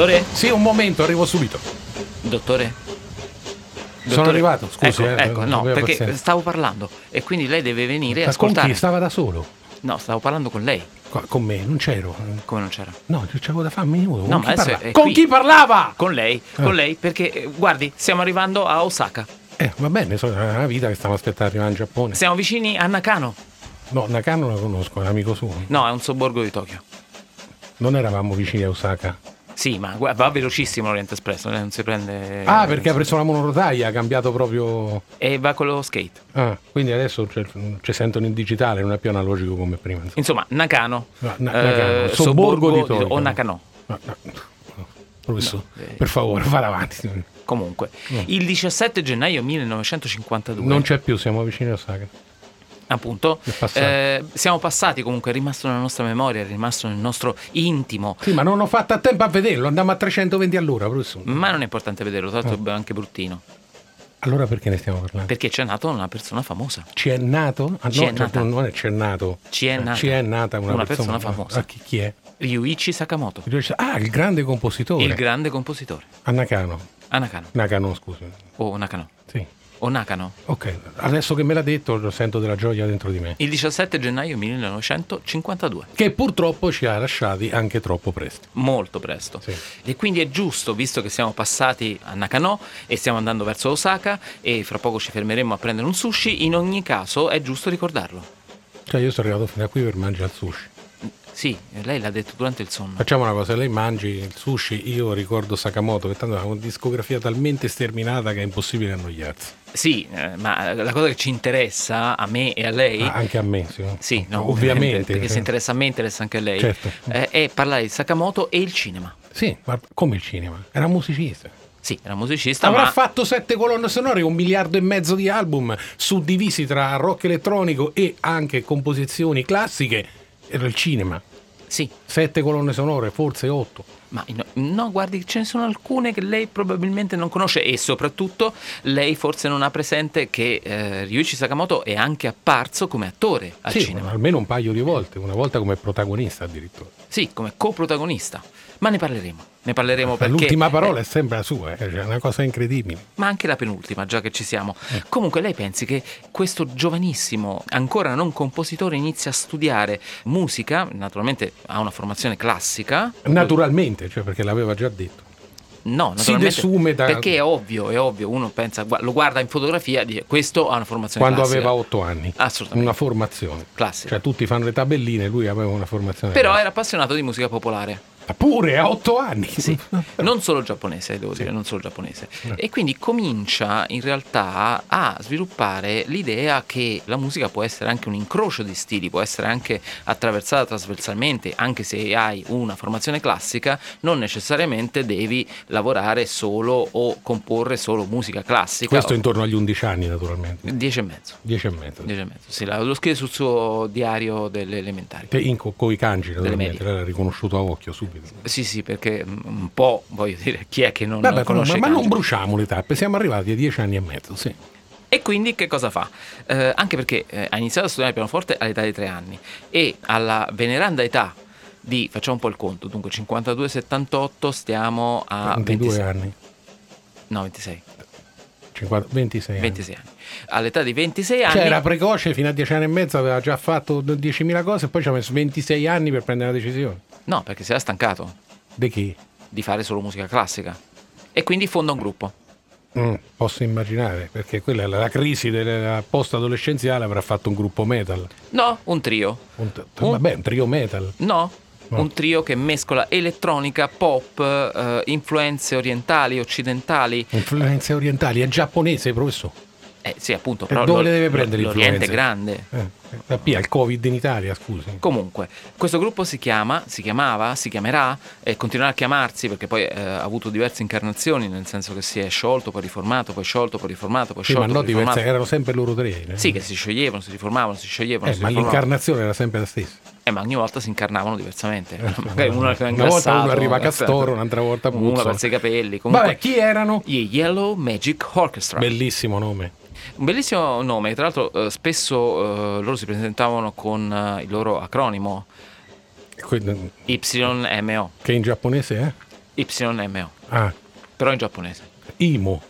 Dottore? Sì, un momento, arrivo subito. Dottore? Sono Dottore? arrivato, scusi. Ecco, eh, ecco, no, perché pazienza. stavo parlando e quindi lei deve venire a Ma con ascoltare. chi? Stava da solo? No, stavo parlando con lei. Con me, non c'ero. Come non c'era? No, c'avevo da fare un minuto. No, Con, chi, con chi parlava? Con lei, Ah. con lei, perché eh, guardi, stiamo arrivando a Osaka. Eh, va bene, è una vita che stiamo aspettando arrivare in Giappone. Siamo vicini a Nakano. No, Nakano lo conosco, è un amico suo. No, è un sobborgo di Tokyo. Non eravamo vicini a Osaka. Sì, ma va velocissimo l'Oriente Express, lei non si prende... Ah, perché ha preso la monorotaia, ha cambiato proprio. E va con lo skate. Ah, quindi adesso ci sentono in digitale, non è più analogico come prima. insomma. Insomma, Nakano. No, Na- eh, Nakano, sobborgo di Tokyo. O Nakano. No, no, no. Eh. per favore, vada avanti. Comunque, il 17 gennaio 1952, Non c'è più, siamo vicini a Osaka. Appunto, eh, siamo passati comunque, è rimasto nella nostra memoria, è rimasto nel nostro intimo. Sì, ma non ho fatto a tempo a vederlo, andiamo a 320 all'ora, professore. Ma non è importante vederlo, tra Eh. l'altro è anche bruttino. Allora perché ne stiamo parlando? Perché c'è nato una persona famosa. Ci è nato? Ah, Ci no, è nata. non è ci è nato. Ci è nata. Ci è nata una, Una persona famosa. Ah, chi, chi è? Ryuichi Sakamoto, Ah, il grande compositore. il grande compositore. A Nakano. A Nakano. Nakano, scusa. O Nakano. O Nakano. Ok, adesso che me l'ha detto sento della gioia dentro di me. Il 17 gennaio 1952. Che purtroppo ci ha lasciati anche troppo presto. molto presto. Sì. E quindi è giusto, visto che siamo passati a Nakano e stiamo andando verso Osaka e fra poco ci fermeremo a prendere un sushi, in ogni caso è giusto ricordarlo. Cioè io sono arrivato fino a qui per mangiare il sushi. Sì, lei l'ha detto durante il sonno. Facciamo una cosa, lei mangi il sushi, io ricordo Sakamoto, che tanto ha una discografia talmente sterminata che è impossibile annoiarsi. Sì, eh, ma la cosa che ci interessa a me e a lei... Ah, anche a me, sì. Sì, no, ovviamente. Perché se interessa a me, interessa anche a lei. Certo. Eh, è parlare di Sakamoto e il cinema. Sì, ma come il cinema? Era musicista. Sì, era musicista, Avrà ma... fatto sette colonne sonore, un miliardo e mezzo di album suddivisi tra rock elettronico e anche composizioni classiche. Era il cinema. Sì, Sette colonne sonore, forse otto. Ma no, no, guardi, ce ne sono alcune che lei probabilmente non conosce e soprattutto lei forse non ha presente che eh, Ryuichi Sakamoto è anche apparso come attore al sì, cinema. almeno un paio di volte, una volta come protagonista addirittura. Sì, come coprotagonista. Ma ne parleremo. Ne parleremo perché... L'ultima parola è sempre la sua, eh, cioè, è una cosa incredibile. ma anche la penultima, già che ci siamo. Eh. Comunque lei pensi che questo giovanissimo, ancora non compositore, inizia a studiare musica, naturalmente ha una formazione classica. Naturalmente, cioè perché l'aveva già detto. No, Si desume da- perché è ovvio, è ovvio, uno pensa, lo guarda in fotografia e dice questo ha una formazione Quando classica. aveva otto anni. Assolutamente. Una formazione. Classica. Cioè tutti fanno le tabelline, lui aveva una formazione. Però classica. era appassionato di musica popolare. Pure a otto anni. Sì, non solo giapponese, devo dire, non solo giapponese. E quindi comincia in realtà a sviluppare l'idea che la musica può essere anche un incrocio di stili, può essere anche attraversata trasversalmente, anche se hai una formazione classica, non necessariamente devi lavorare solo o comporre solo musica classica. Questo intorno agli undici anni, naturalmente. Dieci e mezzo. Dieci e mezzo. Dieci e mezzo. Sì, lo scrive sul suo diario delle elementari. Te in co- coi kanji, naturalmente. l'ha riconosciuto a occhio subito. Sì, sì, perché un po', voglio dire, chi è che non Vabbè, conosce ma, ma non bruciamo le tappe, siamo arrivati a dieci anni e mezzo, sì. E quindi che cosa fa? Eh, anche perché eh, ha iniziato a studiare il pianoforte all'età di tre anni e alla veneranda età di, facciamo un po' il conto, dunque 52-78 stiamo a 22 26, anni. no 26, 50 26 anni. 26 anni. All'età di 26 anni Cioè era precoce, fino a dieci anni e mezzo aveva già fatto 10.000 cose e poi ci ha messo 26 anni per prendere la decisione. No, perché si era stancato Di chi? di fare solo musica classica e quindi fonda un gruppo. Mm, posso immaginare, perché quella è la, la crisi della post-adolescenziale avrà fatto un gruppo metal. No, un trio. Un, t- Un- Vabbè, un trio metal. No, No. un trio che mescola elettronica, pop, eh, influenze orientali, occidentali. Influenze orientali, è giapponese, professore. Eh sì, appunto, E però dove le deve prendere l'Oriente è influenze? grande. Eh, P, il Covid in Italia, scusi. Comunque, questo gruppo si chiama, si chiamava, si chiamerà e continuerà a chiamarsi perché poi eh, ha avuto diverse incarnazioni, nel senso che si è sciolto, poi riformato, poi sciolto, poi riformato, poi Sì, ma sciolto, no, poi diverse, riformato. erano sempre loro tre. eh. Sì, che si scioglievano, si riformavano, si scioglievano, Eh, si ma riformavano. l'incarnazione era sempre la stessa. Eh, ma ogni volta si incarnavano diversamente. Magari uno era Una volta uno arriva eh, Castoro, un'altra volta Uno Puzzo. perse i capelli. Comunque, Vabbè, chi erano? gli Yellow Magic Orchestra. Bellissimo nome. Un bellissimo nome, tra l'altro eh, spesso eh, loro si presentavano con eh, il loro acronimo Que- YMO. Che in giapponese è? YMO, Ah, però in giapponese. Imo.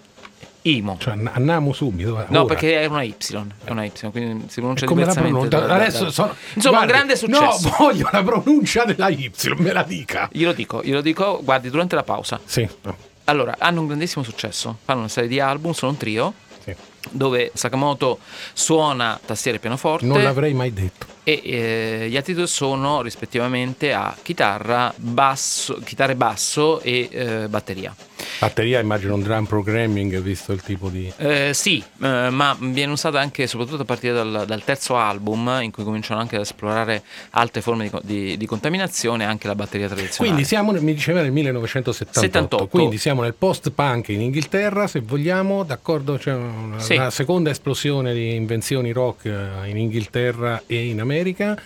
Imo. Cioè, an- andiamo subito. No, ora. perché è una Y, è una Y, quindi si pronuncia come diversamente. da- da- Adesso da- sono- Insomma, un Guardi, grande successo. No, voglio la pronuncia della Y, me la dica. Glielo dico, glielo dico, guardi, durante la pausa. Sì, no, Allora, hanno un grandissimo successo, fanno una serie di album, sono un trio. Dove Sakamoto suona tastiere e pianoforte Non l'avrei mai detto. e eh, gli altri due sono rispettivamente a chitarra, basso, chitarra e basso e eh, batteria. Batteria immagino un drum programming, visto il tipo di... Eh, sì, eh, ma viene usata anche soprattutto a partire dal, dal terzo album in cui cominciano anche ad esplorare altre forme di, di- di contaminazione, anche la batteria tradizionale. Quindi siamo, mi diceva nel 1978, 78. quindi siamo nel post-punk in Inghilterra, se vogliamo, d'accordo, c'è una, Sì. una seconda esplosione di invenzioni rock eh, in Inghilterra e in America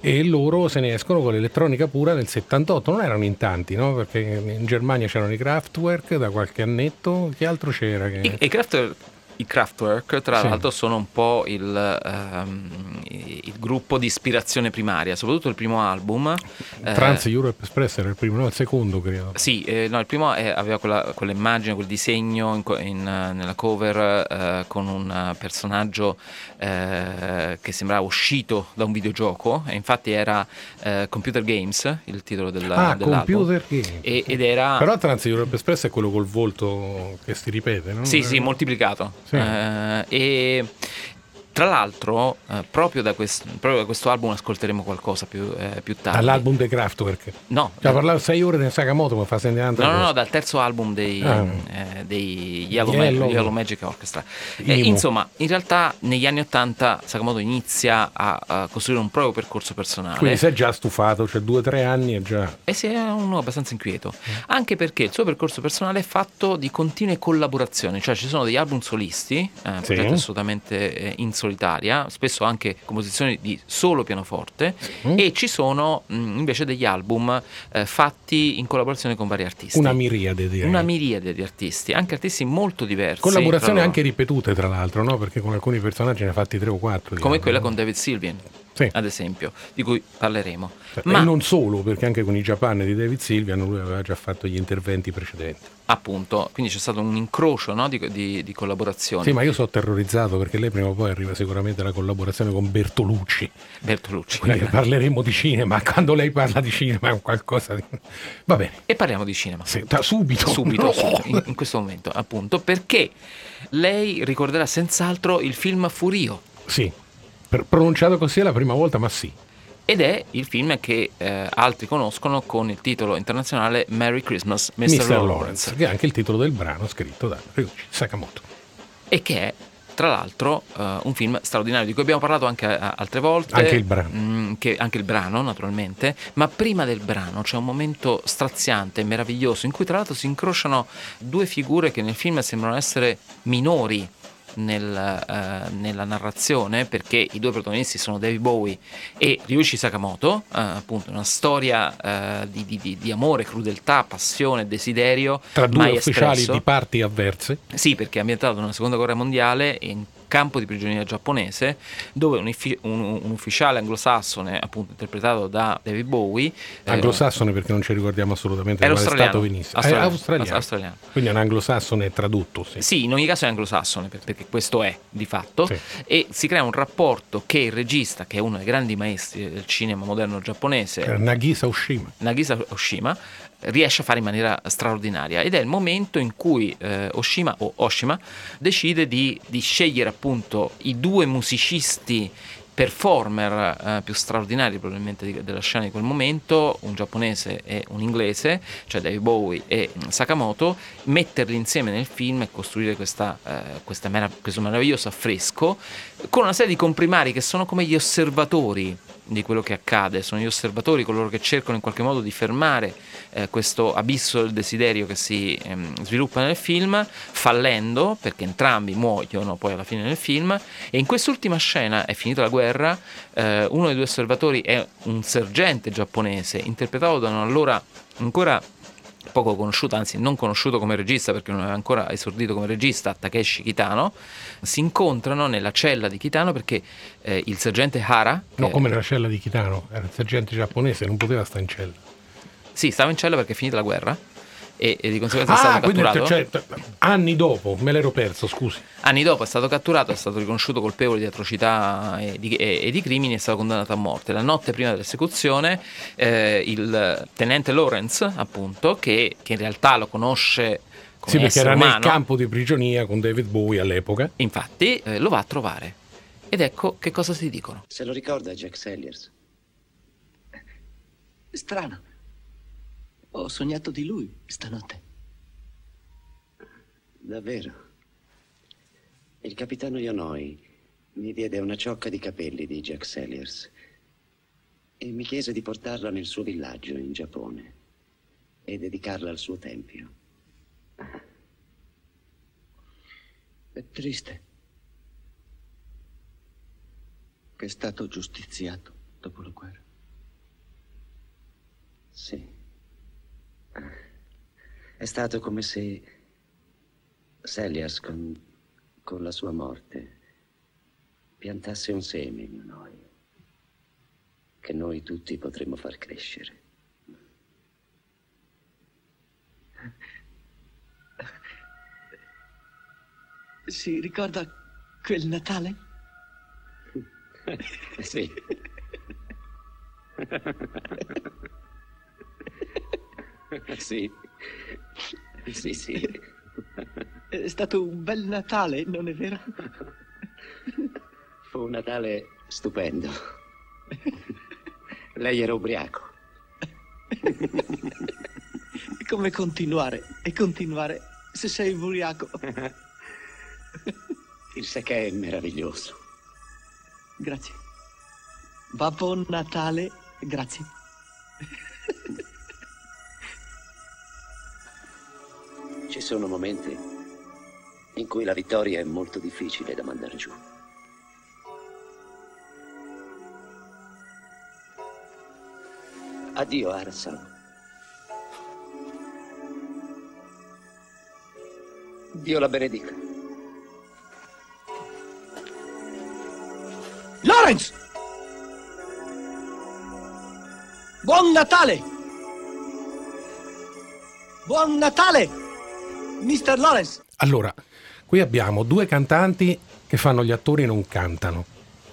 e loro se ne escono con l'elettronica pura nel 78, non erano in tanti, no? Perché in Germania c'erano i Kraftwerk da qualche annetto, che altro c'era? Che... I, i Kraftwerk, i Kraftwerk, tra Sì. l'altro, sono un po' il, ehm, il gruppo di ispirazione primaria, soprattutto il primo album. eh, Trans Europe Express era il primo, no, il secondo credo. Sì, eh, no, il primo eh, aveva quella, quell'immagine, quel disegno in in, eh, nella cover eh, con un eh, personaggio eh, che sembrava uscito da un videogioco, e infatti era eh, Computer Games, il titolo del, Ah, dell'album. Computer Game. E- ed era... Però Trans Europe Express è quello col volto che si ripete, no? Sì, sì, Eh, moltiplicato. Sì. Eh, e tra l'altro, eh, proprio, da questo, proprio da questo album ascolteremo qualcosa più, eh, più tardi. Dall'album dei Kraftwerk. No, Cioè, parlavo sei ore di Sakamoto, ma fa sentire No, no, no, dal terzo album dei, Ah. eh, dei Yellow, Yellow. Mag- Yellow Magic Orchestra. E, Imo. insomma, in realtà negli anni Ottanta Sakamoto inizia a, a costruire un proprio percorso personale. Quindi si è già stufato, cioè due o tre anni è già... E si è uno abbastanza inquieto, anche perché il suo percorso personale è fatto di continue collaborazioni, cioè ci sono degli album solisti, eh, Sì. assolutamente eh, in solitaria, spesso anche composizioni di solo pianoforte, Mm. e ci sono mh, invece degli album eh, fatti in collaborazione con vari artisti. Una miriade direi. Una miriade di artisti, anche artisti molto diversi. Collaborazioni anche ripetute tra l'altro, no? Perché con alcuni personaggi ne ha fatti tre o quattro. come diciamo, quella con David Sylvian, Sì. ad esempio, di cui parleremo. E Ma non solo, perché anche con i Japan di David Sylvian lui aveva già fatto gli interventi precedenti. appunto, quindi c'è stato un incrocio no, di, di- di collaborazioni. Sì, ma io sono terrorizzato perché lei prima o poi arriva sicuramente alla collaborazione con Bertolucci. Bertolucci. Quindi parleremo di cinema. Quando lei parla di cinema è qualcosa di... Va bene, E parliamo di cinema. sì, da subito. Subito, No. subito, in, in questo momento, appunto, perché lei ricorderà senz'altro il film Furio. Sì, per- pronunciato così è la prima volta, ma sì. Ed è il film che eh, altri conoscono con il titolo internazionale Merry Christmas, Mr. Mr. Lawrence. Lawrence, che è anche il titolo del brano scritto da Ryuichi Sakamoto. e che è tra l'altro eh, un film straordinario di cui abbiamo parlato anche eh, altre volte Anche il brano. mm, che- anche il brano naturalmente ma prima del brano c'è un momento straziante meraviglioso in cui tra l'altro si incrociano due figure che nel film sembrano essere minori nel, eh, nella narrazione perché i due protagonisti sono David Bowie e Ryuichi Sakamoto eh, appunto una storia eh, di, di- di- amore, crudeltà, passione, desiderio Tra due ufficiali espresso. di parti avverse. Sì, perché è ambientato nella seconda guerra mondiale in campo di prigionia giapponese, dove un, un- un ufficiale anglosassone, appunto interpretato da David Bowie, eh, Anglosassone perché non ci ricordiamo assolutamente quale stato venisse. australiano, È australiano. australiano. Quindi è un anglosassone tradotto, sì. Sì, in ogni caso è anglosassone, per- perché questo è di fatto, Sì. e si crea un rapporto che il regista, che è uno dei grandi maestri del cinema moderno giapponese, Nagisa Oshima. Nagisa Oshima riesce a fare in maniera straordinaria. Ed è il momento in cui eh, Oshima o Oshima decide di, di scegliere appunto i due musicisti performer eh, più straordinari probabilmente di- della scena di quel momento, un giapponese e un inglese, cioè David Bowie e mm, Sakamoto, metterli insieme nel film e costruire questa, eh, questa mera- questo meraviglioso affresco con una serie di comprimari che sono come gli osservatori di quello che accade, sono gli osservatori, coloro che cercano in qualche modo di fermare eh, questo abisso del desiderio che si ehm, sviluppa nel film, fallendo, perché entrambi muoiono poi alla fine del film, e in quest'ultima scena, è finita la guerra, eh, uno dei due osservatori è un sergente giapponese, interpretato da un allora ancora poco conosciuto, anzi non conosciuto come regista perché non aveva ancora esordito come regista, Takeshi Kitano, si incontrano nella cella di Kitano perché eh, il sergente Hara, No, come nella cella di Kitano, era il sergente giapponese, non poteva stare in cella. sì, stava in cella perché è finita la guerra e, e di conseguenza ah, è stato quindi, catturato. Cioè, anni dopo, me l'ero perso, scusi. Anni dopo è stato catturato, è stato riconosciuto colpevole di atrocità e di, e, e di crimini e è stato condannato a morte. La notte prima dell'esecuzione eh, il tenente Lawrence, appunto, che, che in realtà lo conosce come sì, perché era umano, nel campo di prigionia con David Bowie all'epoca. Infatti eh, lo va a trovare. Ed ecco che cosa si dicono. Se lo ricorda Jack Sellers? Strano. Ho sognato di lui stanotte. Davvero? Il capitano Yonoi mi diede una ciocca di capelli di Jack Sellers e mi chiese di portarla nel suo villaggio in Giappone e dedicarla al suo tempio. È triste. Che è stato giustiziato dopo la guerra. Sì. È stato come se Celias con, con la sua morte piantasse un seme in noi che noi tutti potremmo far crescere. Si ricorda quel Natale? sì. sì. Sì, sì. È stato un bel Natale, non è vero? Fu un Natale stupendo. Lei era ubriaco. Come continuare e continuare se sei ubriaco? Il sake è meraviglioso. Grazie. Babbo Natale, grazie. Sono momenti in cui la vittoria è molto difficile da mandare giù. Addio, Arasan. Dio la benedica. Lawrence! Buon Natale! Buon Natale, Mr. Lawrence! Allora, qui abbiamo due cantanti che fanno gli attori e non cantano.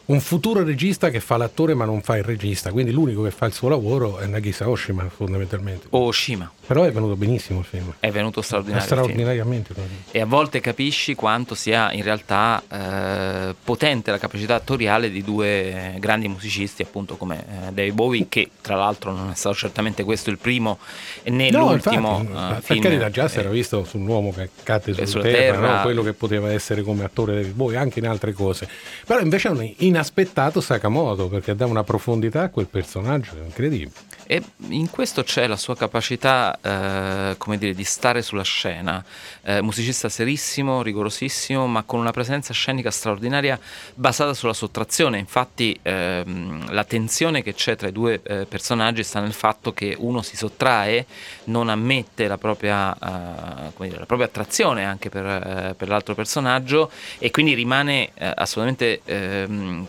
Un futuro regista che fa l'attore ma non fa il regista, quindi l'unico che fa il suo lavoro è Nagisa Oshima fondamentalmente. Oshima. Però è venuto benissimo il film. È venuto straordinario. È straordinariamente. E a volte capisci quanto sia in realtà eh, potente la capacità attoriale di due grandi musicisti, appunto come eh, David Bowie, che tra l'altro non è stato certamente questo il primo né no, l'ultimo infatti, uh, film. Per carità, già si era visto su un uomo che cade sulla, sulla terra, terra. No? quello che poteva essere come attore David Bowie, anche in altre cose. Però invece un inaspettato Sakamoto, perché dà una profondità a quel personaggio incredibile. E in questo c'è la sua capacità, eh, come dire, di stare sulla scena. Eh, musicista serissimo, rigorosissimo, ma con una presenza scenica straordinaria basata sulla sottrazione. Infatti ehm, la tensione che c'è tra i due eh, personaggi sta nel fatto che uno si sottrae, non ammette la propria, eh, dire, la propria attrazione anche per, eh, per, l'altro personaggio e quindi rimane eh, assolutamente ehm,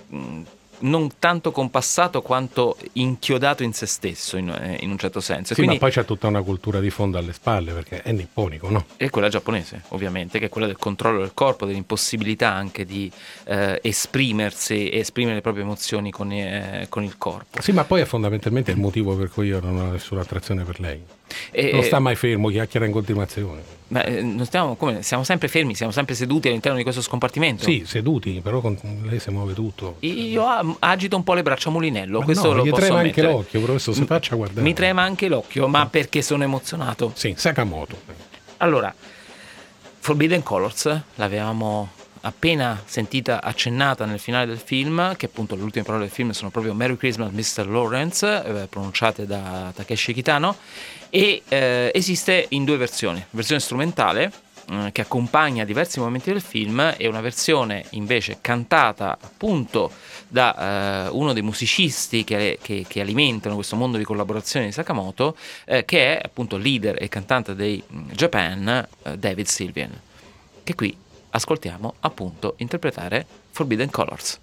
non tanto compassato quanto inchiodato in se stesso in, eh, in un certo senso. Sì, Quindi, ma poi c'è tutta una cultura di fondo alle spalle perché è nipponico, no? E quella giapponese, ovviamente, che è quella del controllo del corpo, dell'impossibilità anche di eh, esprimersi e esprimere le proprie emozioni con, eh, con, il corpo. Sì, ma poi è fondamentalmente il motivo per cui io non ho nessuna attrazione per lei. E, non sta mai fermo, chiacchiera in continuazione. Ma eh, stiamo, come, siamo sempre fermi, siamo sempre seduti all'interno di questo scompartimento. Sì, seduti, però con, lei si muove tutto. Io agito un po' le braccia a mulinello, ma questo no, lo posso trema ammettere. anche l'occhio, professore, si faccia guardare. Mi trema anche l'occhio, ma perché sono emozionato. Sì, Sakamoto. Allora, Forbidden Colors l'avevamo appena sentita accennata nel finale del film, che appunto le ultime parole del film sono proprio Merry Christmas Mr. Lawrence, eh, pronunciate da Takeshi Kitano, e eh, esiste in due versioni, versione strumentale eh, che accompagna diversi momenti del film e una versione invece cantata appunto da eh, uno dei musicisti che, che, che, alimentano questo mondo di collaborazione di Sakamoto, eh, che è appunto leader e cantante dei mm, Japan, eh, David Sylvian, che qui ascoltiamo appunto interpretare Forbidden Colors.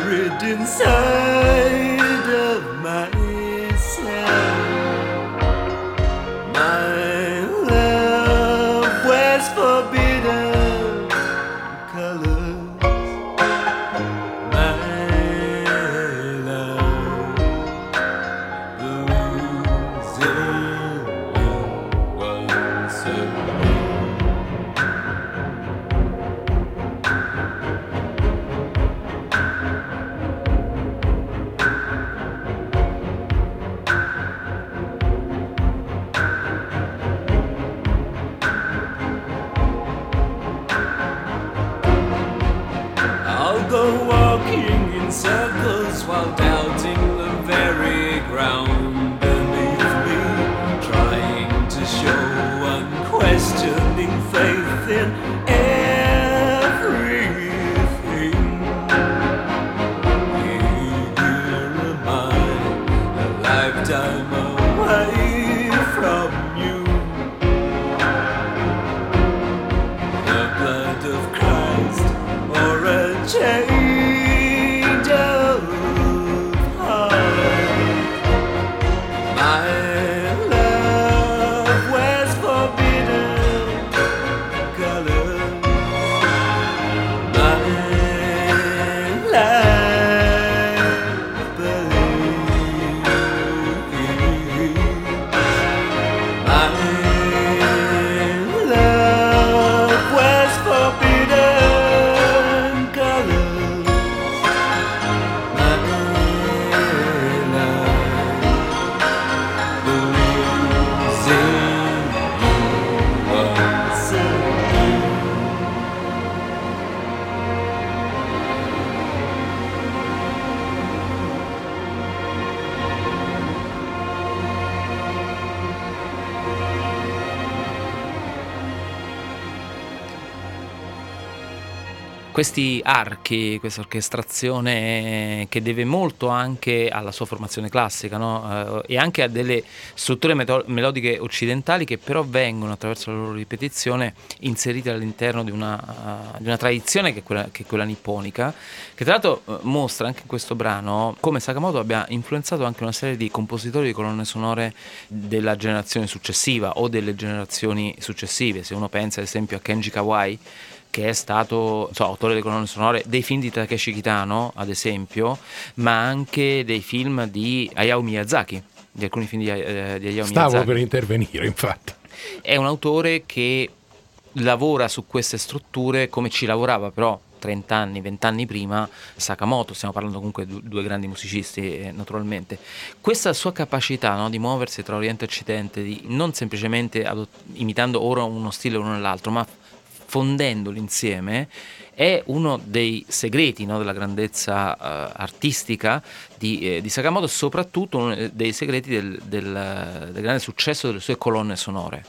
Buried inside Questi archi, questa orchestrazione che deve molto anche alla sua formazione classica no? Eh, e anche a delle strutture melodiche occidentali che però vengono attraverso la loro ripetizione inserite all'interno di una, uh, di una tradizione che è, quella, che è quella nipponica, che tra l'altro eh, mostra anche in questo brano come Sakamoto abbia influenzato anche una serie di compositori di colonne sonore della generazione successiva o delle generazioni successive. Se uno pensa ad esempio a Kenji Kawai, che è stato so, autore delle colonne sonore dei film di Takeshi Kitano, ad esempio, ma anche dei film di Hayao Miyazaki, di alcuni film di, eh, di Hayao Stavo Miyazaki. per intervenire, infatti. È un autore che lavora su queste strutture come ci lavorava però 30 anni, 20 anni prima Sakamoto, stiamo parlando comunque di due grandi musicisti eh, naturalmente. Questa sua capacità no, di muoversi tra Oriente e Occidente, di non semplicemente adott- imitando ora uno stile o uno nell'altro, ma fondendoli insieme, è uno dei segreti no, della grandezza eh, artistica di, eh, di Sakamoto, soprattutto uno dei segreti del, del- del grande successo delle sue colonne sonore.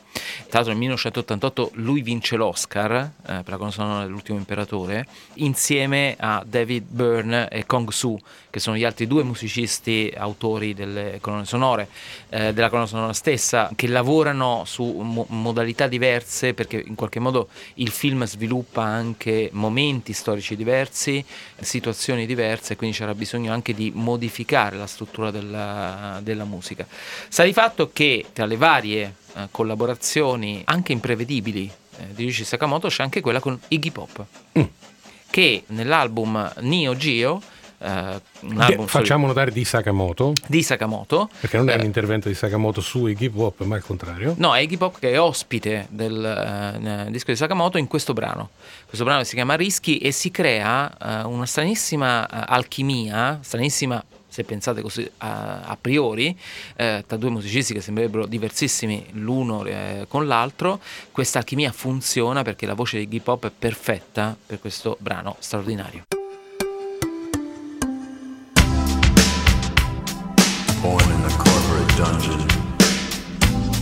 Tra l'altro nel 1988 lui vince l'Oscar eh, per la colonna sonora dell'ultimo imperatore, insieme a David Byrne e Kong Su, che sono gli altri due musicisti autori delle colonne sonore, eh, della colonna sonora stessa, che lavorano su mo- modalità diverse perché in qualche modo il film sviluppa anche momenti storici diversi, situazioni diverse, quindi c'era bisogno anche di modificare la struttura della, della musica. Sta di fatto che tra le varie eh, collaborazioni anche imprevedibili eh, di Ryuichi Sakamoto c'è anche quella con Iggy Pop che nell'album Neo Geo un Che album facciamo notare di Sakamoto, di Sakamoto perché non è eh, un intervento di Sakamoto su Iggy Pop, ma al contrario. No, è Iggy Pop che è ospite del eh, disco di Sakamoto in questo brano. Questo brano si chiama Rischi e si crea eh, una stranissima eh, alchimia, stranissima se pensate così a, a priori, eh, tra due musicisti che sembrerebbero diversissimi l'uno eh, con l'altro, questa alchimia funziona perché la voce di Iggy Pop è perfetta per questo brano straordinario. Dungeon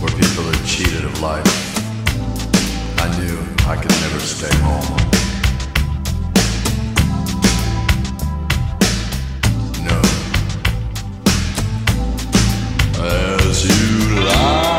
where people are cheated of life, I knew I could never stay home. No. As you lie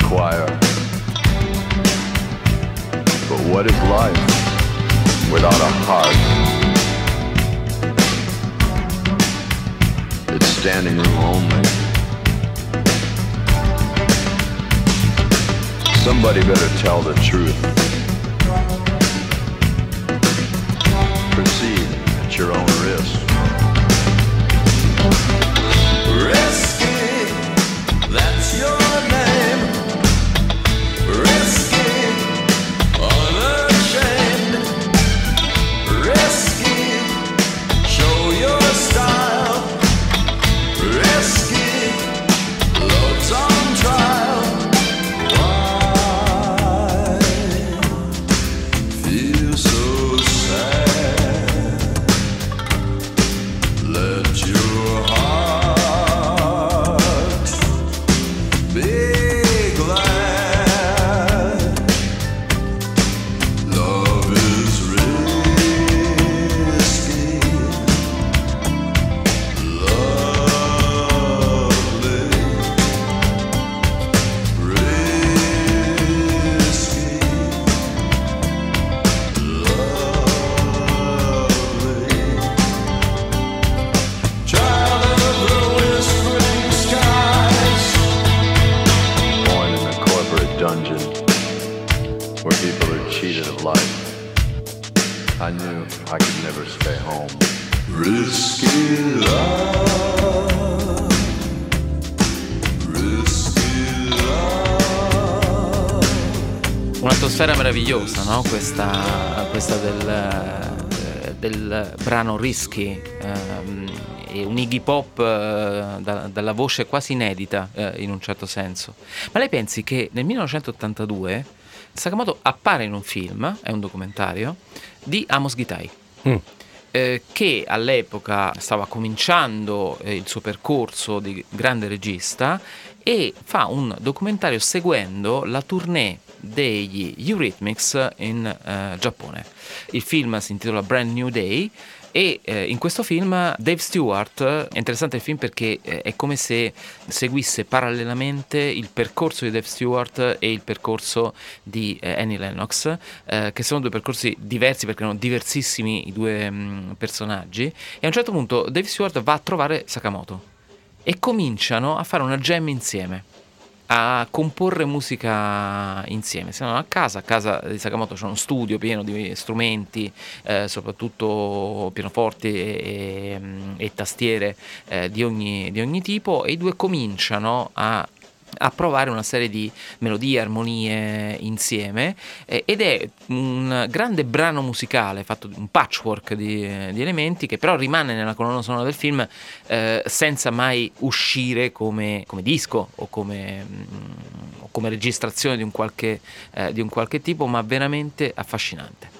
acquire. But what is life without a heart? It's standing room only. Somebody better tell the truth. Proceed at your own risk. Risky, no? Questa, questa del, eh, del brano Risky. ehm, un Iggy Pop eh, da- dalla voce quasi inedita eh, in un certo senso. Ma lei pensi che nel 1982 Sakamoto appare in un film, è un documentario, di Amos Gitai Mm. eh, che all'epoca stava cominciando eh, il suo percorso di grande regista e fa un documentario seguendo la tournée degli Eurythmics in eh, Giappone. Il film si intitola Brand New Day e eh, in questo film Dave Stewart, è interessante il film perché eh, è come se seguisse parallelamente il percorso di Dave Stewart e il percorso di eh, Annie Lennox, che sono due percorsi diversi perché erano diversissimi i due mm, personaggi. E a un certo punto Dave Stewart va a trovare Sakamoto e cominciano a fare una jam insieme a comporre musica insieme. Siamo a casa, a casa di Sakamoto c'è uno studio pieno di strumenti, eh, soprattutto pianoforti e, e, e tastiere eh, di, ogni, di ogni tipo e i due cominciano a a provare una serie di melodie, armonie insieme eh, ed è un grande brano musicale fatto un patchwork di, di elementi che però rimane nella colonna sonora del film eh, senza mai uscire come, come disco o come, mm, o come registrazione di un, qualche, eh, di un qualche tipo ma veramente affascinante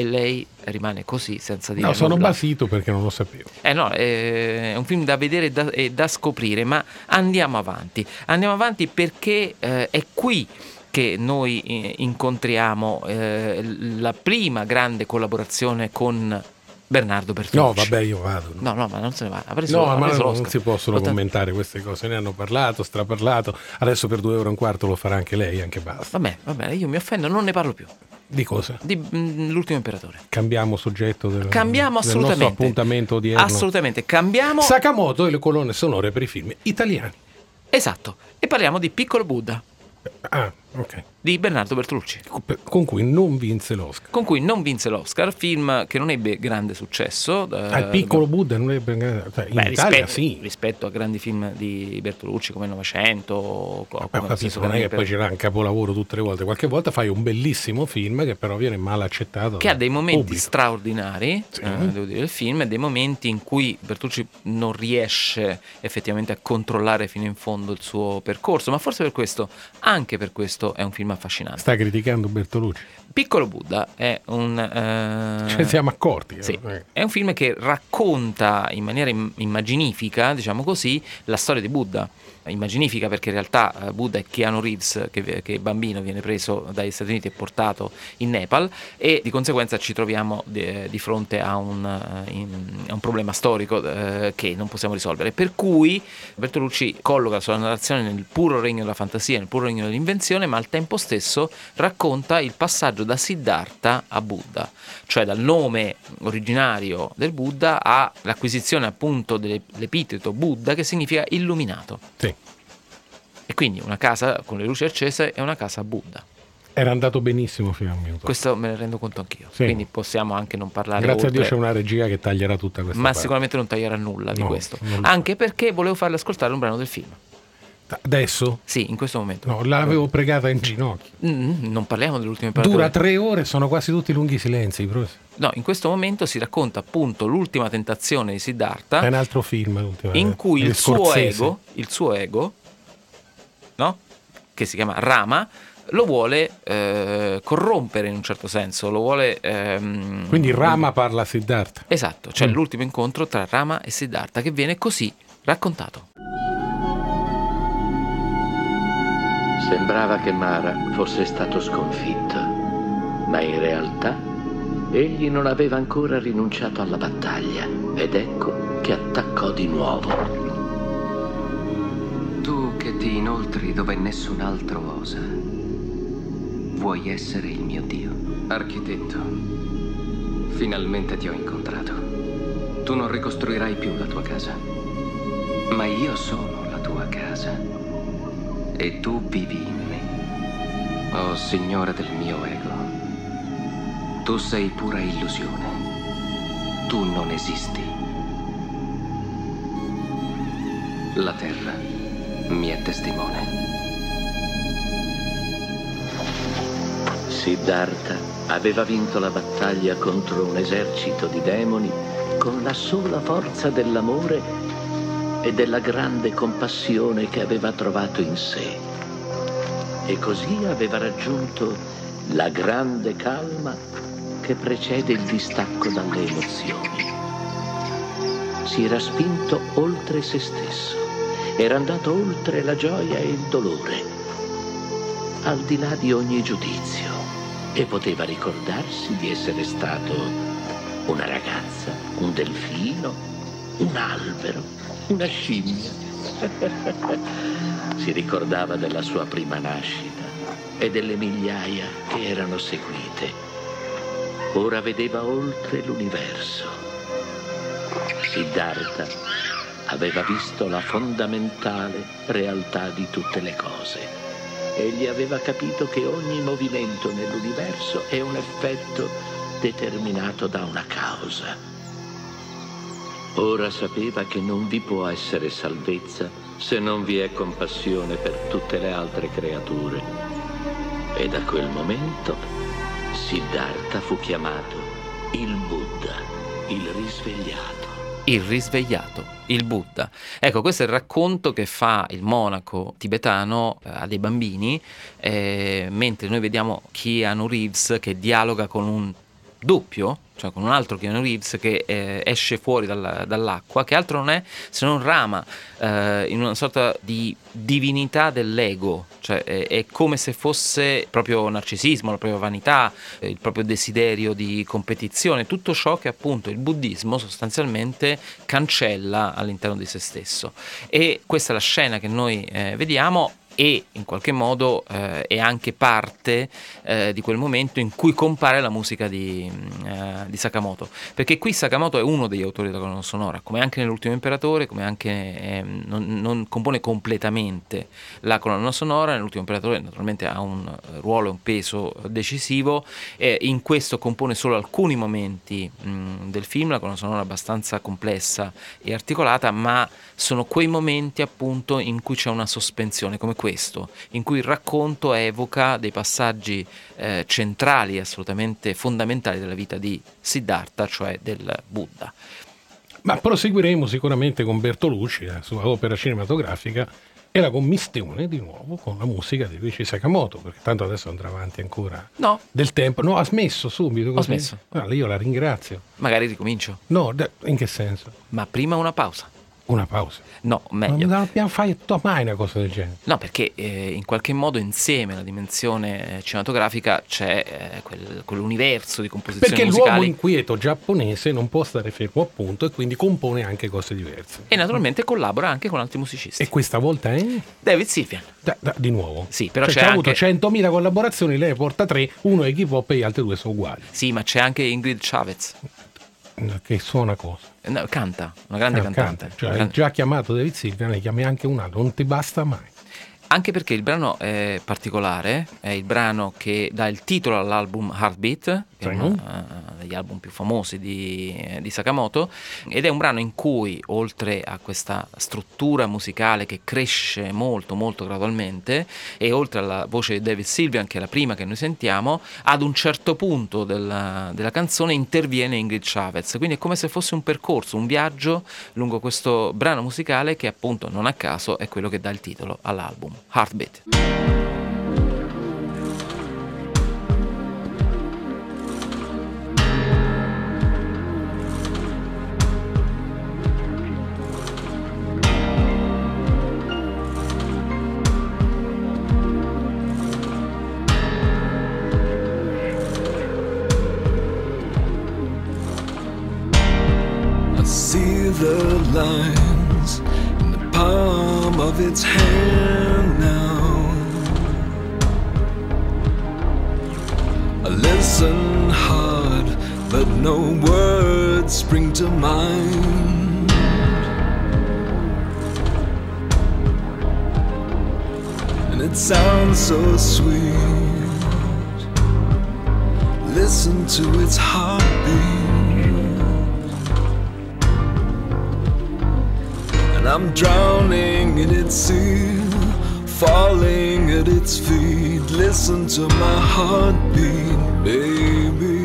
e lei rimane così senza dire No, sono nulla. basito perché non lo sapevo. Eh no, è un film da vedere e da, e da scoprire, ma andiamo avanti. Andiamo avanti perché eh, è qui che noi eh, incontriamo eh, la prima grande collaborazione con Bernardo Bertolucci. No, vabbè, io vado. no. No, ma non se ne va. Preso, No, ma non si possono sta- commentare queste cose. Ne hanno parlato, straparlato. Adesso per due euro e un quarto lo farà anche lei, anche basta. Vabbè, vabbè, io mi offendo, non ne parlo più. Di cosa? Di mm, l'ultimo imperatore. Cambiamo soggetto del, Cambiamo del nostro appuntamento odierno. Assolutamente, cambiamo. Sakamoto e le colonne sonore per i film italiani. esatto. E parliamo di Piccolo Buddha Ah, ok. di Bernardo Bertolucci. Con cui non vinse l'Oscar. con cui non vinse l'Oscar, film che non ebbe grande successo. eh, Ah, il piccolo Buddha non è ben... cioè, in beh, Italia rispetto, sì. rispetto a grandi film di Bertolucci come il Novecento, come capito, non è Grande che poi c'era un capolavoro tutte le volte. Qualche volta fai un bellissimo film che però viene mal accettato. che ha dei momenti pubblico. straordinari, Sì. eh, devo dire, il film, e dei momenti in cui Bertolucci non riesce effettivamente a controllare fino in fondo il suo percorso, ma forse per questo, anche per questo, è un film affascinante. Sta criticando Bertolucci. Piccolo Buddha è un... eh, Ce ne siamo accorti. Sì, eh. è un film che racconta in maniera im- immaginifica, diciamo così, la storia di Buddha. Immaginifica perché in realtà eh, Buddha è Keanu Reeves che, che bambino viene preso dagli Stati Uniti e portato in Nepal e di conseguenza ci troviamo di, di fronte a un, eh, in- a un problema storico eh, che non possiamo risolvere. Per cui Bertolucci colloca la sua narrazione nel puro regno della fantasia, nel puro regno dell'invenzione, ma al tempo stesso racconta il passaggio da Siddhartha a Buddha, cioè dal nome originario del Buddha all'acquisizione appunto dell'epiteto Buddha che significa illuminato. Sì. Quindi una casa con le luci accese è una casa Buddha. Era andato benissimo fino a un minuto. Questo me ne rendo conto anch'io. Sì. Quindi possiamo anche non parlare Grazie a Dio oltre, c'è una regia che taglierà tutta questa ma parte. sicuramente non taglierà nulla di No, questo. Anche perché volevo farle ascoltare un brano del film. Adesso? Sì, in questo momento. No, l'avevo pregata in ginocchio. Mm, non parliamo dell'ultimo imperatore. Dura tre ore, sono quasi tutti lunghi silenzi. No, in questo momento si racconta appunto l'ultima tentazione di Siddhartha È un altro film. in cui di il suo ego, il suo ego, no? Che si chiama Rama, lo vuole eh, corrompere in un certo senso, lo vuole... ehm, Quindi Rama parla a Siddhartha. Esatto, c'è Mm. l'ultimo incontro tra Rama e Siddhartha che viene così raccontato. Sembrava che Mara fosse stato sconfitto, ma in realtà egli non aveva ancora rinunciato alla battaglia ed ecco che attaccò di nuovo. Tu che ti inoltri dove nessun altro osa, vuoi essere il mio Dio. Architetto, finalmente ti ho incontrato. Tu non ricostruirai più la tua casa, ma io sono la tua casa. E tu vivi in me. Oh Signore del mio ego, tu sei pura illusione. Tu non esisti. La terra mi è testimone. Siddhartha aveva vinto la battaglia contro un esercito di demoni con la sola forza dell'amore e della grande compassione che aveva trovato in sé. E così aveva raggiunto la grande calma che precede il distacco dalle emozioni. Si era spinto oltre se stesso, era andato oltre la gioia e il dolore, al di là di ogni giudizio, e poteva ricordarsi di essere stato una ragazza, un delfino, un albero, una scimmia. si ricordava della sua prima nascita e delle migliaia che erano seguite. Ora vedeva oltre l'universo. Siddhartha aveva visto la fondamentale realtà di tutte le cose. Egli aveva capito che ogni movimento nell'universo è un effetto determinato da una causa. Ora sapeva che non vi può essere salvezza se non vi è compassione per tutte le altre creature. E da quel momento Siddhartha fu chiamato il Buddha, il risvegliato. Il risvegliato, il Buddha. Ecco, questo è il racconto che fa il monaco tibetano eh, a dei bambini, eh, mentre noi vediamo Keanu Reeves che dialoga con un doppio, cioè con un altro Keanu Reeves che eh, esce fuori dalla, dall'acqua, che altro non è se non Rama, eh, in una sorta di divinità dell'ego, cioè è, è, come se fosse proprio narcisismo, la propria vanità, il proprio desiderio di competizione, tutto ciò che appunto il buddismo sostanzialmente cancella all'interno di se stesso. E questa è la scena che noi eh, vediamo e in qualche modo eh, è anche parte eh, di quel momento in cui compare la musica di, eh, di, Sakamoto. Perché qui Sakamoto è uno degli autori della colonna sonora, come anche nell'ultimo imperatore, come anche ehm, non, non, compone completamente la colonna sonora, nell'ultimo imperatore naturalmente ha un ruolo e un peso decisivo, in questo compone solo alcuni momenti mh, del film, la colonna sonora è abbastanza complessa e articolata, ma sono quei momenti appunto in cui c'è una sospensione come questa questo, in cui il racconto evoca dei passaggi eh, centrali, assolutamente fondamentali della vita di Siddhartha, cioè del Buddha. Ma proseguiremo sicuramente con Bertolucci, la sua opera cinematografica, e la commistione di nuovo con la musica di Luigi Sakamoto, perché tanto adesso andrà avanti ancora no. del tempo. No, ha smesso subito. Ho smesso. Allora, io la ringrazio. Magari ricomincio. No, in che senso? Ma prima una pausa. Una pausa. No, meglio. Non abbiamo fatto mai una cosa del genere. No, perché eh, in qualche modo insieme alla dimensione eh, cinematografica c'è eh, quel, quell'universo di composizioni perché musicali. Perché l'uomo inquieto giapponese non può stare fermo appunto e quindi compone anche cose diverse. E naturalmente collabora anche con altri musicisti. E questa volta è? David Sylvian. Da, da, di nuovo? Sì, però cioè, c'è, c'è anche... avuto 100.000 collaborazioni, lei porta tre, uno è hip hop e gli altri due sono uguali. Sì, ma c'è anche Ingrid Chavez che suona cosa? No, canta, una grande eh, cantante. Canta. Cioè, hai già chiamato David Silvia, ne chiami anche un altro, non ti basta mai. Anche perché il brano è particolare, è il brano che dà il titolo all'album Heartbeat, che è uno uh, degli album più famosi di, di, Sakamoto, ed è un brano in cui, oltre a questa struttura musicale che cresce molto, molto gradualmente, e oltre alla voce di David Sylvian, che è la prima che noi sentiamo, ad un certo punto della, della canzone interviene Ingrid Chavez. Quindi è come se fosse un percorso, un viaggio lungo questo brano musicale che appunto non a caso è quello che dà il titolo all'album, Heartbeat. Mind. And it sounds so sweet. Listen to its heartbeat. and I'm drowning in its sea, falling at its feet. Listen to my heartbeat, baby.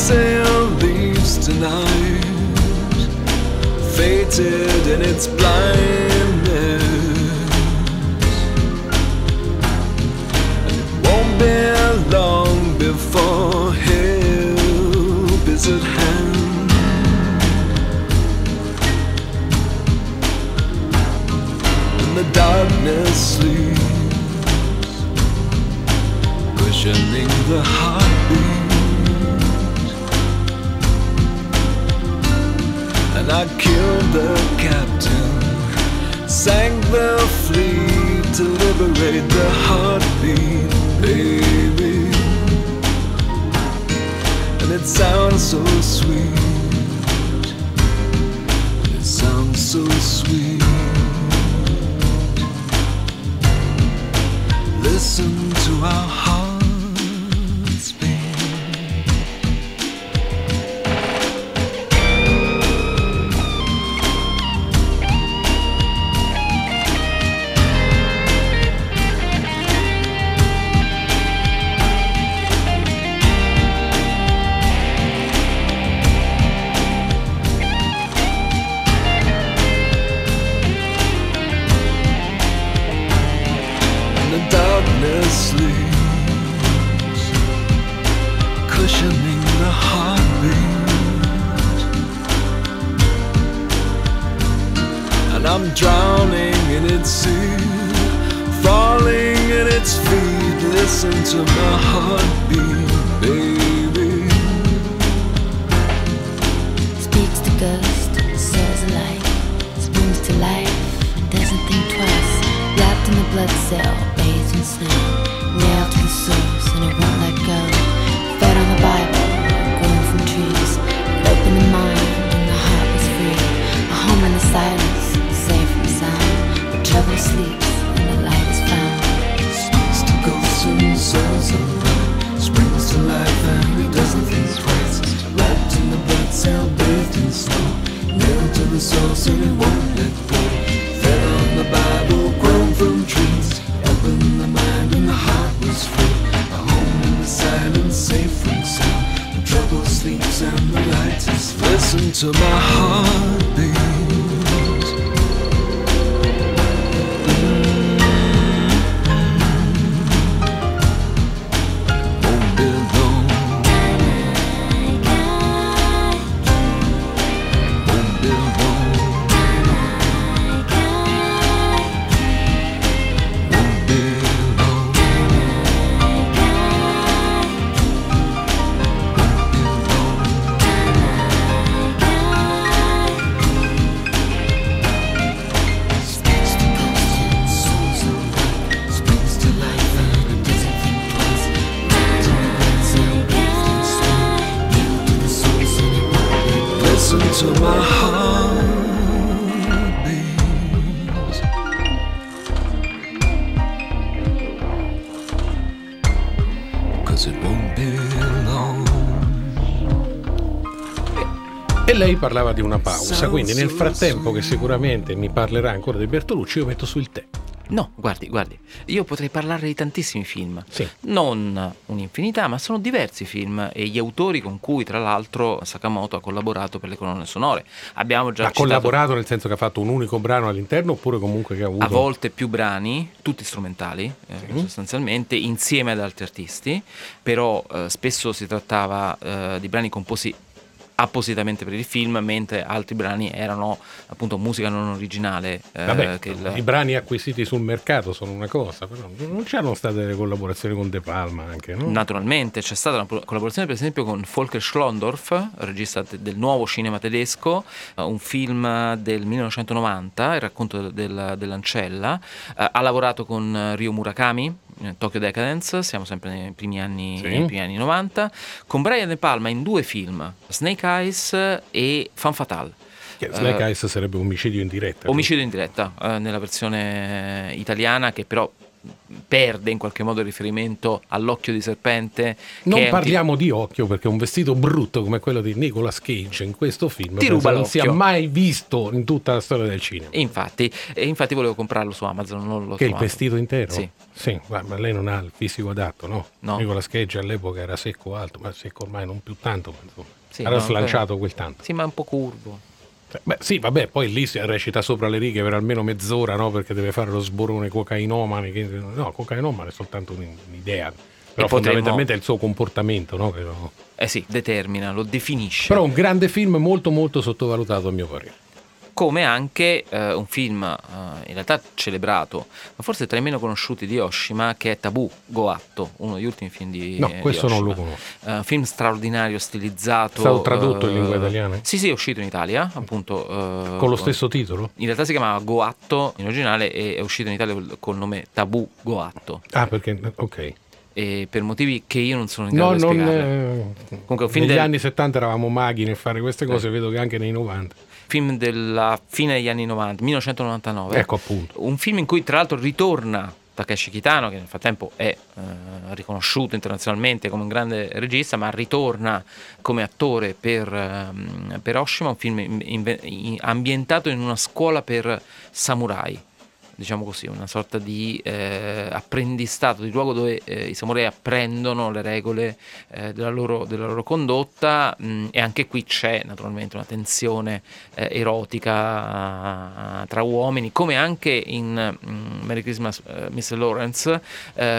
Cell leaves tonight, fated in its blindness. And it won't be long before help is at hand. and the darkness sleeps, cushioning the heartbeat. I killed the captain, sank the fleet to liberate the heartbeat, baby. And it sounds so sweet. It sounds so sweet. Listen to our cushioning the heartbeat. And I'm drowning in its sea, falling at its feet. Listen to my heartbeat, baby. Speaks to ghost, says light, springs to life, doesn't think twice. Wrapped in the blood cell, and the light is found. Speaks to ghosts and souls light, springs to life and it doesn't think. Wrapped in the blood cell, bathed in snow, nailed to the source and it won't let go. Fed on the Bible, grown from trees, opened the mind and the heart was free. A home in the silence, safe from sound. Trouble sleeps and the light is. Listen to my heartbeat. E lei parlava di una pausa, quindi nel frattempo che sicuramente mi parlerà ancora di Bertolucci, io metto sul tè. No, guardi, guardi, io potrei parlare di tantissimi film, Sì. non un'infinità, ma sono diversi film e gli autori con cui tra l'altro Sakamoto ha collaborato per le colonne sonore. Abbiamo già Ha citato collaborato nel senso che ha fatto un unico brano all'interno oppure comunque che ha avuto... a volte più brani, tutti strumentali eh, Sì. sostanzialmente, insieme ad altri artisti, però eh, spesso si trattava eh, di brani composti appositamente per il film, mentre altri brani erano appunto musica non originale. eh, Vabbè, il- i brani acquisiti sul mercato sono una cosa, però non c'erano state delle collaborazioni con De Palma anche, no? Naturalmente c'è stata una collaborazione per esempio con Volker Schlondorf, regista del nuovo cinema tedesco, eh, un film del 1990, il racconto del- dell'ancella, Eh, ha lavorato con Ryo Murakami, Tokyo Decadence, siamo sempre nei primi anni, Sì. nei primi anni 90, con Brian De Palma in due film, Snake Eyes e Fan Fatale. Snake Eh, Eyes sarebbe omicidio in diretta. Omicidio in diretta, eh, nella versione italiana che però perde in qualche modo il riferimento all'occhio di serpente. Non parliamo di occhio perché un vestito brutto come quello di Nicolas Cage in questo film Ti ruba non sia mai visto in tutta la storia del cinema. Infatti, infatti volevo comprarlo su Amazon, non l'ho Che il vestito intero? Sì. Sì, ma lei non ha il fisico adatto, no? No. Nicolas Cage all'epoca era secco alto, ma secco ormai non più tanto, ma insomma. Sì, era no, slanciato quel tanto. Sì, ma un po' curvo. Beh, sì, vabbè, poi lì si recita sopra le righe per almeno mezz'ora, no? Perché deve fare lo sborone cocainomane. che- No, cocainomane è soltanto un- un'idea. Però potremmo- fondamentalmente è il suo comportamento, no? Che Eh sì, determina, lo definisce. Però un grande film molto molto sottovalutato a mio parere. Come anche eh, un film eh, in realtà celebrato, ma forse tra i meno conosciuti di Oshima, che è Tabù Goatto, uno degli ultimi film di No, di questo non lo conosco. Eh, un film straordinario, stilizzato. È stato tradotto in eh, lingua italiana? Sì, sì, è uscito in Italia, appunto. eh, Con lo stesso titolo? In realtà si chiamava Goatto in originale e è uscito in Italia col, col nome Tabù Goatto. Ah, perché. Ok. E per motivi che io non sono in grado No, di non. spiegare. eh, Comunque, negli del- anni 70 eravamo maghi nel fare queste cose, vedo che anche nei 90. Film della fine degli anni 90, 1999. Ecco appunto. Un film in cui tra l'altro ritorna Takeshi Kitano, che nel frattempo è eh, riconosciuto internazionalmente come un grande regista, ma ritorna come attore per, ehm, per Oshima, un film in- in- in- ambientato in una scuola per samurai. Diciamo così, una sorta di eh, apprendistato, di luogo dove eh, i samurai apprendono le regole eh, della, loro, della loro condotta mh, e anche qui c'è naturalmente una tensione eh, erotica eh, tra uomini, come anche in mm, Merry Christmas eh, Mr. Lawrence,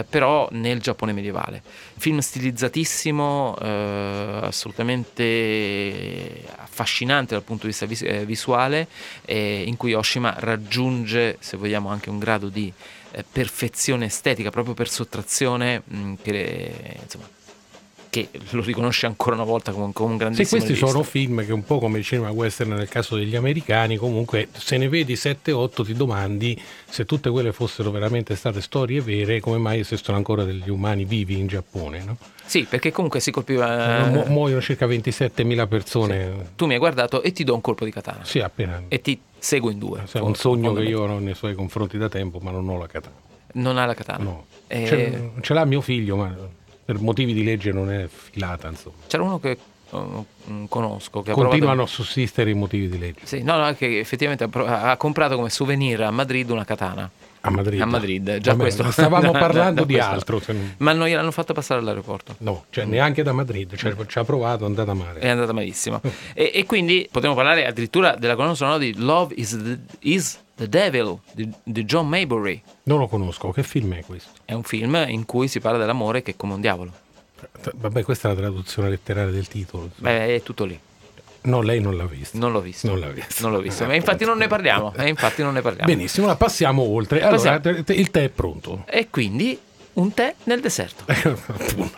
però nel Giappone medievale. Film stilizzatissimo, eh, assolutamente affascinante dal punto di vista vis- eh, visuale, eh, in cui Oshima raggiunge, se vogliamo, anche un grado di eh, perfezione estetica, proprio per sottrazione, mh, che insomma che lo riconosce ancora una volta come, come un Sì, grandissimo questi regista. sono film che un po' come il cinema western nel caso degli americani, comunque se ne vedi 7-8 ti domandi se tutte quelle fossero veramente state storie vere, come mai esistono ancora degli umani vivi in Giappone. No? Sì, perché comunque si colpiva... Mu- muoiono circa 27.000 persone. Tu mi hai guardato e ti do un colpo di katana. Sì, appena. E ti seguo in due. È un sogno che io ho nei suoi confronti da tempo, ma non ho la katana. Non ha la katana. No. Eh, Ce, ce l'ha mio figlio, ma per motivi di legge non è filata. Insomma. C'era uno che eh, conosco che Continuano provato... a sussistere i motivi di legge. Sì, no, no, che effettivamente ha, comprato come souvenir a Madrid una katana. A Madrid. A Madrid, già Vabbè, questo. Stavamo da- parlando da di questo. altro. non- Ma non gliel'hanno fatto passare all'aeroporto. No, cioè neanche da Madrid, cioè, ci ha provato, è andata male. È andata malissimo. e, e quindi potremmo parlare addirittura della colonna sonora di Love is the, is the Devil di, di John Maybury. Non lo conosco, che film è questo? È un film in cui si parla dell'amore che è come un diavolo. Vabbè, questa è la traduzione letterale del titolo. Beh, è tutto lì. No, lei non l'ha visto. Non l'ho visto. Non l'ha visto. Non l'ho visto. Eh, Ma infatti non ne parliamo. E infatti non ne parliamo. Benissimo, ora passiamo oltre. Allora, il tè è pronto. E quindi un tè nel deserto.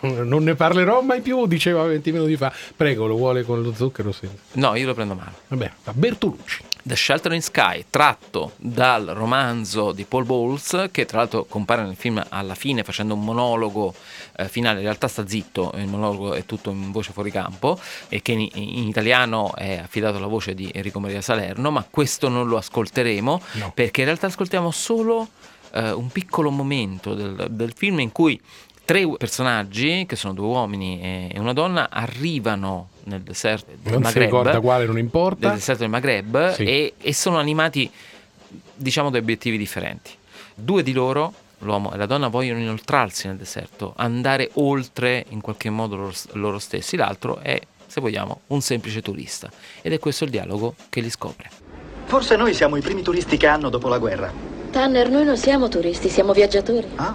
non ne parlerò mai più, diceva 20 minuti fa. Prego, lo vuole con lo zucchero? Sì. No, io lo prendo male. Vabbè, da Bertolucci. The Shelter in Sky, tratto dal romanzo di Paul Bowles, che tra l'altro compare nel film alla fine facendo un monologo eh, finale, in realtà sta zitto, il monologo è tutto in voce fuori campo e che in, in italiano è affidato alla voce di Enrico Maria Salerno, ma questo non lo ascolteremo No. perché in realtà ascoltiamo solo eh, un piccolo momento del, del film in cui tre personaggi, che sono due uomini e una donna, arrivano nel deserto del Non si Maghreb, ricorda quale, non importa. del deserto del Maghreb Sì. e, e sono animati diciamo da obiettivi differenti. Due di loro, l'uomo e la donna, vogliono inoltrarsi nel deserto, andare oltre in qualche modo loro, loro stessi, l'altro è, se vogliamo, un semplice turista ed è questo il dialogo che li scopre. Forse noi siamo i primi turisti che hanno dopo la guerra. Tanner, noi non siamo turisti, siamo viaggiatori. Ah,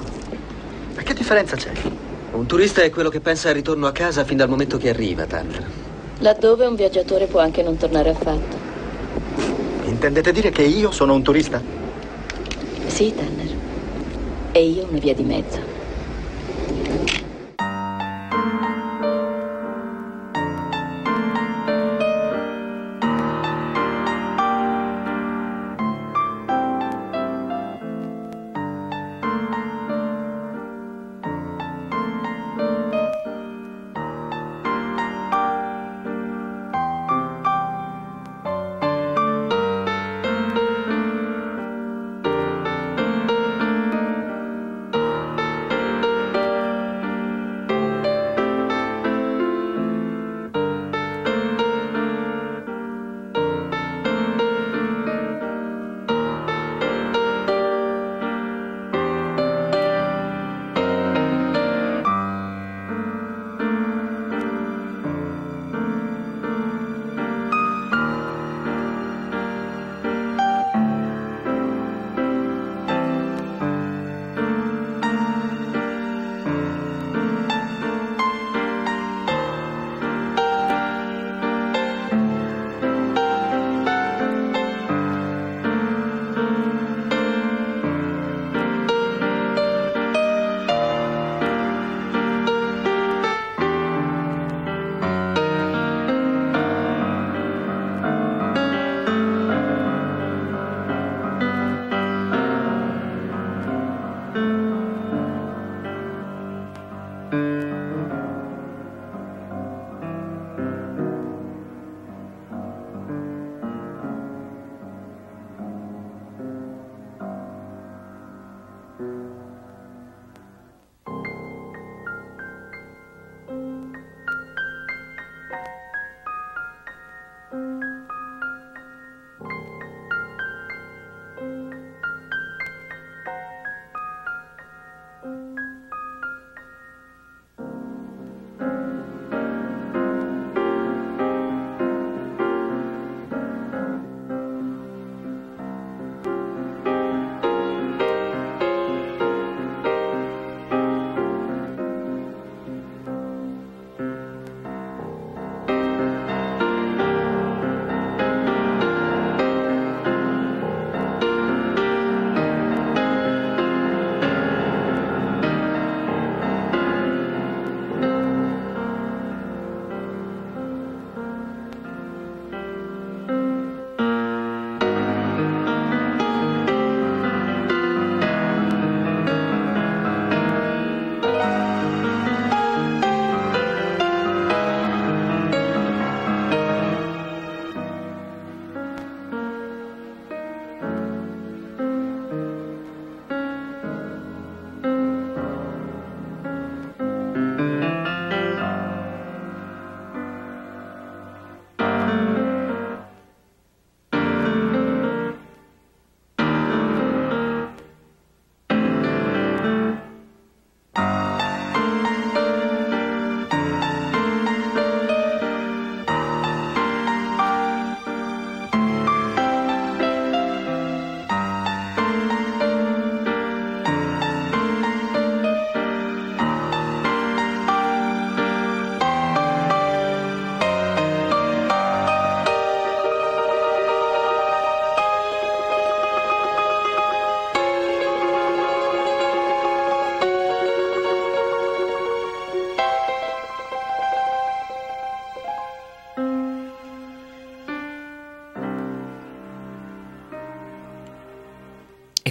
e che differenza c'è? Un turista è quello che pensa al ritorno a casa fin dal momento che arriva, Tanner. Laddove un viaggiatore può anche non tornare affatto. Intendete dire che io sono un turista? Sì, Tanner. E io una via di mezzo.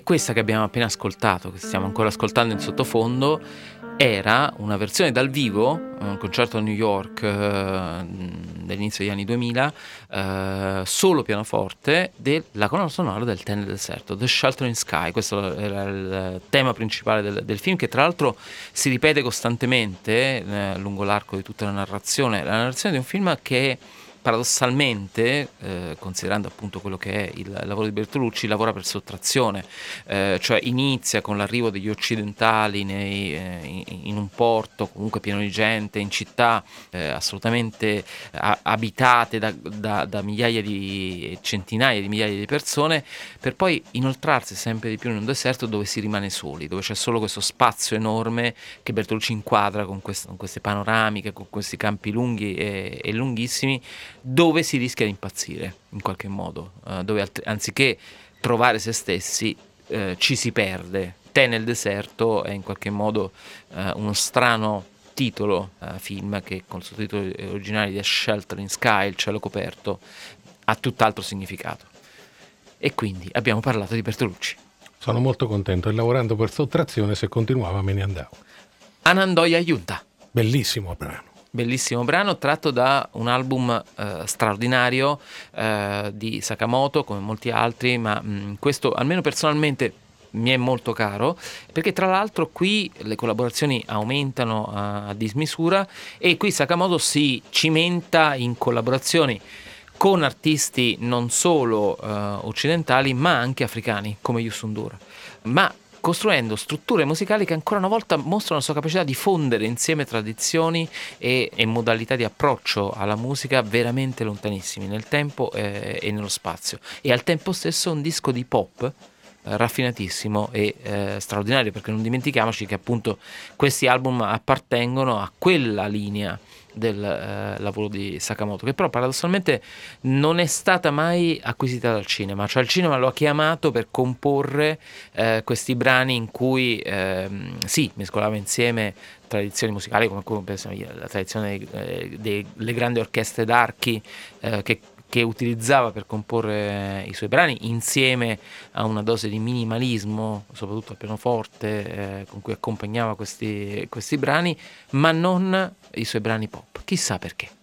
Questa che abbiamo appena ascoltato, che stiamo ancora ascoltando in sottofondo, era una versione dal vivo, un concerto a New York eh, degli anni 2000, eh, solo pianoforte della colonna sonora del Ten del Deserto, The Sheltering Sky. Questo era il tema principale del, del film, che tra l'altro si ripete costantemente eh, lungo l'arco di tutta la narrazione. La narrazione di un film che paradossalmente, eh, considerando appunto quello che è il lavoro di Bertolucci, lavora per sottrazione, eh, cioè inizia con l'arrivo degli occidentali nei, eh, in, in, un porto comunque pieno di gente, in città eh, assolutamente a, abitate da, da, da, migliaia di centinaia di migliaia di persone, per poi inoltrarsi sempre di più in un deserto dove si rimane soli, dove c'è solo questo spazio enorme che Bertolucci inquadra con, questo, con queste panoramiche, con questi campi lunghi e, e lunghissimi dove si rischia di impazzire in qualche modo, uh, dove alt- anziché trovare se stessi uh, ci si perde. Te nel deserto è in qualche modo uh, uno strano titolo film che con il sottotitolo originale di A Shelter in Sky, il cielo coperto, ha tutt'altro significato. E quindi abbiamo parlato di Bertolucci. Sono molto contento e lavorando per sottrazione se continuava me ne andavo. Anandoia Yunta. Bellissimo brano bellissimo brano tratto da un album eh, straordinario eh, di Sakamoto come molti altri ma mh, questo almeno personalmente mi è molto caro perché tra l'altro qui le collaborazioni aumentano a, a dismisura e qui Sakamoto si cimenta in collaborazioni con artisti non solo eh, occidentali ma anche africani come Yusundur ma costruendo strutture musicali che ancora una volta mostrano la sua capacità di fondere insieme tradizioni e, e modalità di approccio alla musica veramente lontanissimi nel tempo eh, e nello spazio. E al tempo stesso un disco di pop eh, raffinatissimo e eh, straordinario perché non dimentichiamoci che appunto questi album appartengono a quella linea del eh, lavoro di Sakamoto, che però paradossalmente non è stata mai acquisita dal cinema, cioè il cinema lo ha chiamato per comporre eh, questi brani in cui ehm, sì, mescolava insieme tradizioni musicali come, come la tradizione eh, delle grandi orchestre d'archi eh, che che utilizzava per comporre i suoi brani insieme a una dose di minimalismo, soprattutto al pianoforte, eh, con cui accompagnava questi, questi brani, ma non i suoi brani pop. Chissà perché.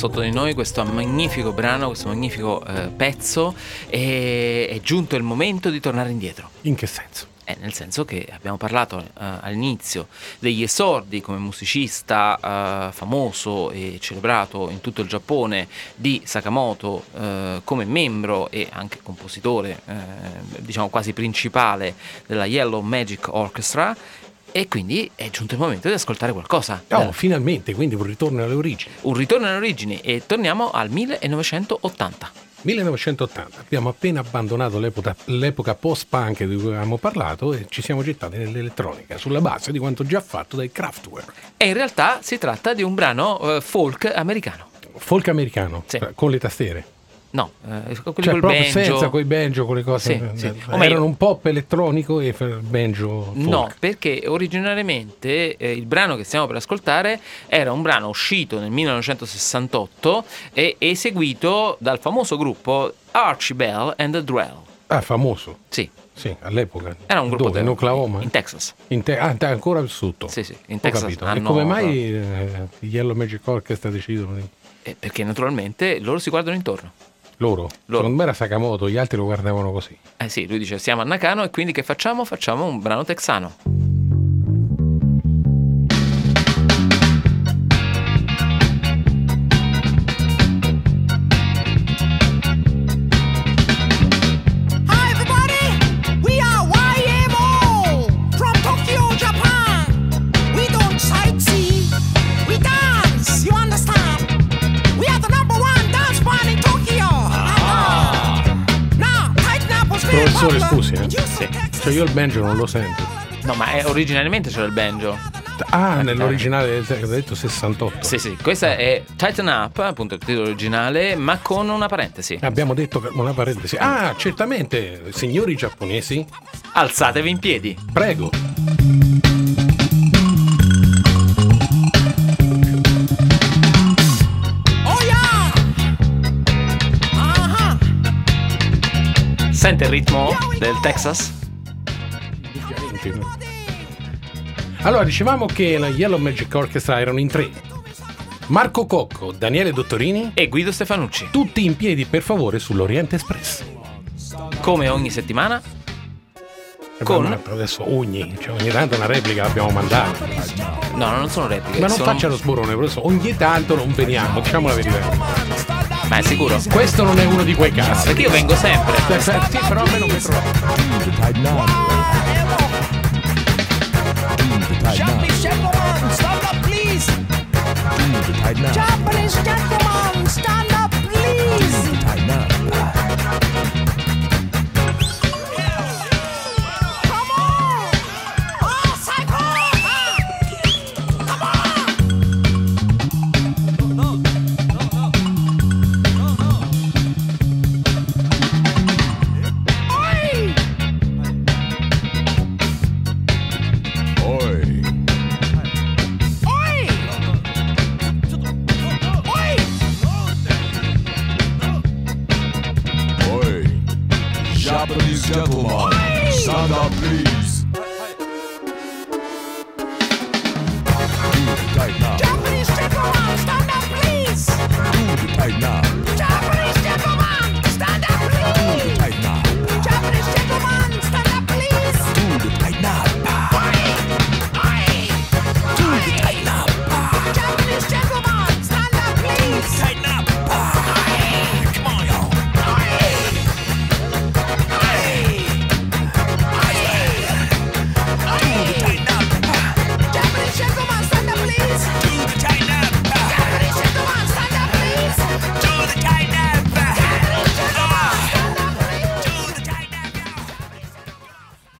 Sotto di noi questo magnifico brano, questo magnifico eh, pezzo e è giunto il momento di tornare indietro. In che senso? Eh, nel senso che abbiamo parlato eh, all'inizio degli esordi come musicista eh, famoso e celebrato in tutto il Giappone di Sakamoto eh, come membro e anche compositore, eh, diciamo quasi principale della Yellow Magic Orchestra. E quindi è giunto il momento di ascoltare qualcosa. Oh, finalmente, quindi un ritorno alle origini. Un ritorno alle origini e torniamo al 1980. 1980, abbiamo appena abbandonato l'epoca, l'epoca post-punk di cui avevamo parlato e ci siamo gettati nell'elettronica sulla base di quanto già fatto dai Kraftwerk. E in realtà si tratta di un brano eh, folk americano. Folk americano, Sì. con le tastiere. No, eh, quelli Cioè, col proprio banjo. senza quei banjo, con le cose. Sì, sì. eh, O meglio- Erano un pop elettronico e banjo folk. No, perché originariamente eh, il brano che stiamo per ascoltare era un brano uscito nel 1968 e eseguito dal famoso gruppo Archie Bell and the Drell. Ah, famoso. Sì. Sì, all'epoca. Era un gruppo Dove? In Oklahoma? in Texas. In te- ah, ancora vissuto. Sì, sì, in Ho Texas capito. E hanno- come mai eh, Yellow Magic Orchestra decidono di... Eh, perché naturalmente loro si guardano intorno. Loro? Loro. Secondo me era Sakamoto, gli altri lo guardavano così. Eh sì, lui dice siamo a Nakano e quindi che facciamo? Facciamo un brano texano. Popular. scusi, eh? Cioè io il banjo non lo sento. No, ma è- originariamente c'era il banjo. Ah, nell'originale ho detto 68. Sì, sì, questa è Tighten Up, appunto il titolo originale, ma con una parentesi. Abbiamo detto una parentesi. Ah, certamente, signori giapponesi, Alzatevi in piedi. prego. Sente il ritmo del Texas? Allora, dicevamo che la Yellow Magic Orchestra erano in tre. Marco Cocco, Daniele Dottorini e Guido Stefanucci. Tutti in piedi, per favore, sull'Oriente Express. Come ogni settimana? Con- Adesso ogni, cioè ogni tanto una replica l'abbiamo mandata. No, non sono repliche. Ma non sono... faccia lo sborone, professore. Ogni tanto non veniamo, diciamo la verità. Ma è sicuro? Questo non è uno di quei casi. Perché io vengo sempre. Sì, però a me non mi trovo. Japanese up, please. Japanese gentlemen,